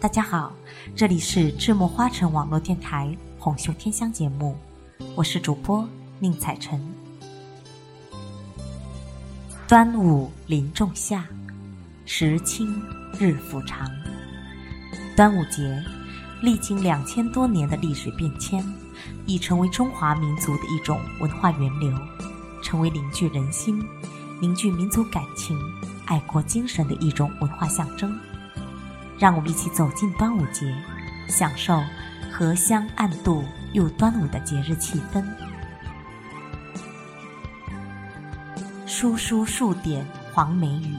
大家好，这里是智墨花城网络电台红袖天香节目，我是主播宁采臣。端午临仲夏，时清日复长。端午节历经两千多年的历史变迁，已成为中华民族的一种文化源流，成为凝聚人心、凝聚民族感情、爱国精神的一种文化象征。让我们一起走进端午节，享受荷香暗度又端午的节日气氛。疏疏数点黄梅雨，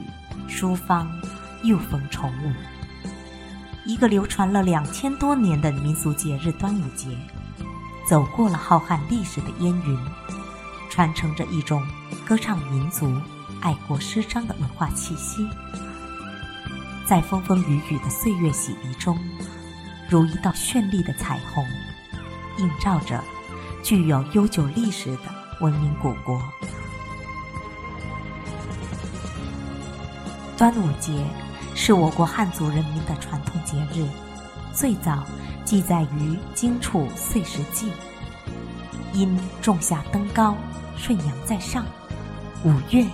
书芳又逢重雾。一个流传了两千多年的民俗节日端午节，走过了浩瀚历史的烟云，传承着一种歌唱民族、爱国诗章的文化气息。在风风雨雨的岁月洗涤中，如一道绚丽的彩虹，映照着具有悠久历史的文明古国。端午节是我国汉族人民的传统节日，最早记载于《荆楚岁时记》。因仲夏登高，顺阳在上，五月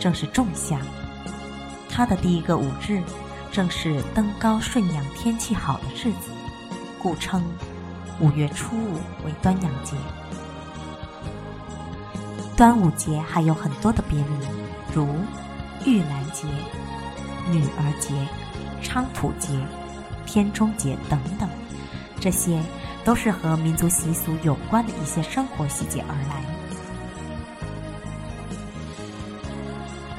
正是仲夏，它的第一个五日。正是登高顺阳、天气好的日子，故称五月初五为端阳节。端午节还有很多的别名，如玉兰节、女儿节、菖蒲节、天中节等等，这些都是和民族习俗有关的一些生活细节而来。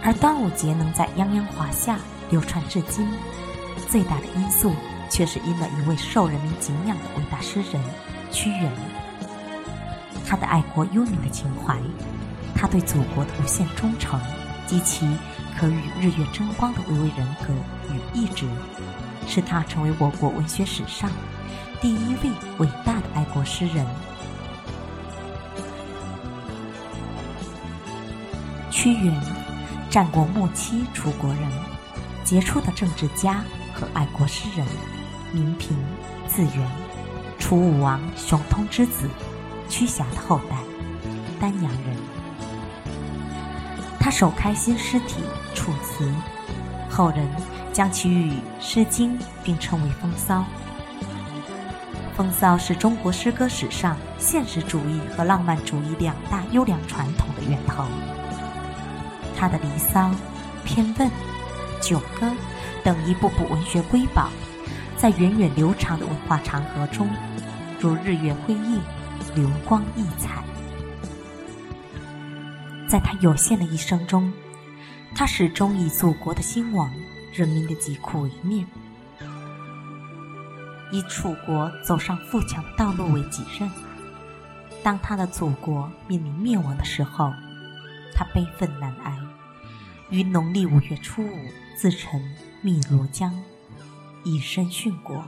而端午节能在泱泱华夏。流传至今，最大的因素却是因了一位受人民敬仰的伟大诗人屈原。他的爱国忧民的情怀，他对祖国的无限忠诚，及其可与日月争光的巍巍人格与意志，使他成为我国文学史上第一位伟大的爱国诗人。屈原，战国末期楚国人。杰出的政治家和爱国诗人，名平，字元，楚武王熊通之子，屈瑕的后代，丹阳人。他首开新诗体《楚辞》，后人将其与《诗经》并称为《风骚》。《风骚》是中国诗歌史上现实主义和浪漫主义两大优良传统的源头。他的《离骚》《偏问》。《九歌》等一部部文学瑰宝，在源远流长的文化长河中，如日月辉映，流光溢彩。在他有限的一生中，他始终以祖国的兴亡、人民的疾苦为念，以楚国走上富强的道路为己任。当他的祖国面临灭亡的时候，他悲愤难挨。于农历五月初五，自沉汨罗江，以身殉国。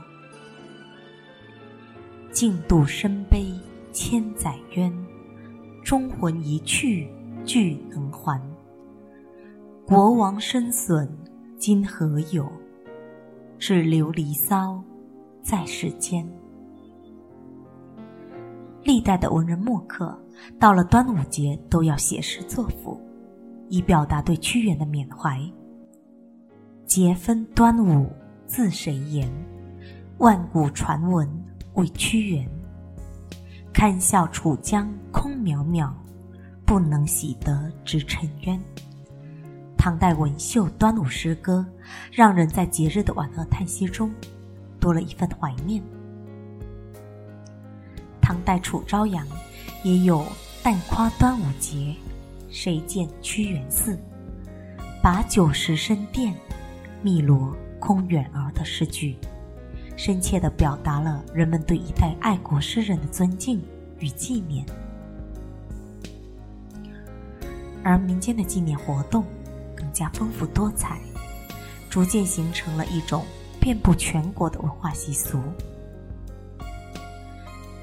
尽度身悲千载冤，忠魂一去俱能还。国王身损今何有？只留离骚在世间。历代的文人墨客，到了端午节都要写诗作赋。以表达对屈原的缅怀。节分端午，自谁言？万古传闻为屈原。堪笑楚江空渺渺，不能洗得直沉冤。唐代文秀端午诗歌，让人在节日的晚和叹息中，多了一份怀念。代楚昭阳也有《但夸端午节》。谁见屈原寺，把酒时深殿，汨罗空远儿的诗句，深切地表达了人们对一代爱国诗人的尊敬与纪念。而民间的纪念活动更加丰富多彩，逐渐形成了一种遍布全国的文化习俗。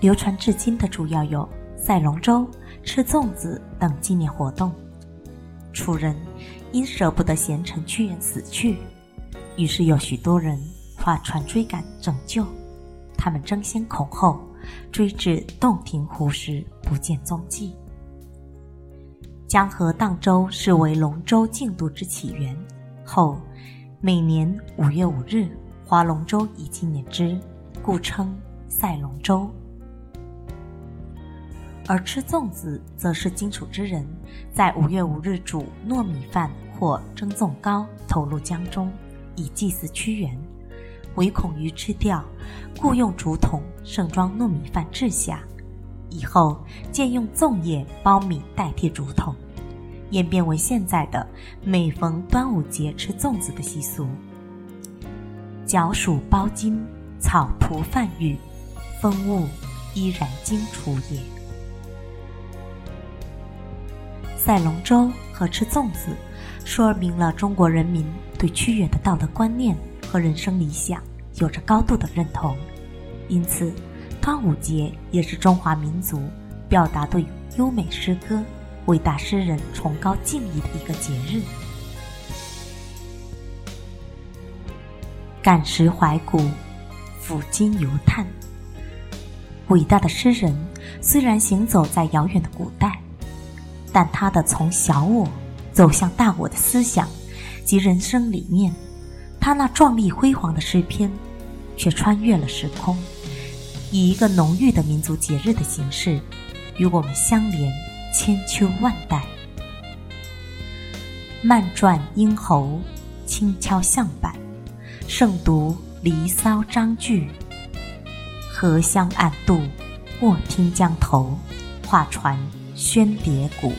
流传至今的主要有赛龙舟。吃粽子等纪念活动，楚人因舍不得贤臣屈原死去，于是有许多人划船追赶拯救，他们争先恐后追至洞庭湖时不见踪迹。江河荡舟是为龙舟竞渡之起源，后每年五月五日划龙舟以纪念之，故称赛龙舟。而吃粽子，则是荆楚之人在五月五日煮糯米饭或蒸粽糕，投入江中，以祭祀屈原。唯恐鱼吃掉，故用竹筒盛装糯米饭置下，以后渐用粽叶包米代替竹筒，演变为现在的每逢端午节吃粽子的习俗。角黍包金，草涂泛玉，风物依然荆楚也。赛龙舟和吃粽子，说明了中国人民对屈原的道德观念和人生理想有着高度的认同。因此，端午节也是中华民族表达对优美诗歌、伟大诗人崇高敬意的一个节日。感时怀古，抚今犹叹。伟大的诗人虽然行走在遥远的古代。但他的从小我走向大我的思想及人生理念，他那壮丽辉煌的诗篇，却穿越了时空，以一个浓郁的民族节日的形式，与我们相连千秋万代。慢转咽喉，轻敲象板，胜读《离骚》章句。荷香暗度，卧听江头，画船。喧蝶谷，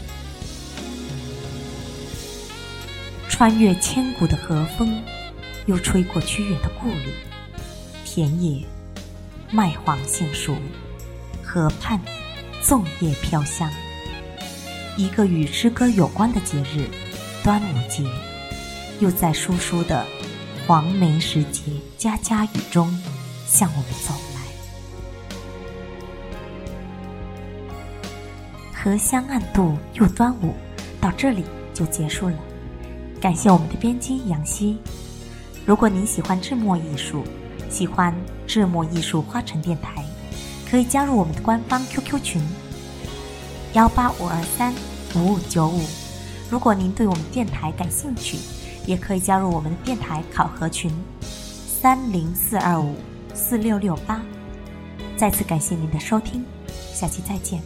穿越千古的和风，又吹过屈原的故里。田野麦黄杏熟，河畔粽叶飘香。一个与诗歌有关的节日——端午节，又在叔叔的黄梅时节家家雨中向我们走。荷香暗度又端午，到这里就结束了。感谢我们的编辑杨希。如果您喜欢制墨艺术，喜欢制墨艺术花城电台，可以加入我们的官方 QQ 群：幺八五二三五五九五。如果您对我们电台感兴趣，也可以加入我们的电台考核群：三零四二五四六六八。再次感谢您的收听，下期再见。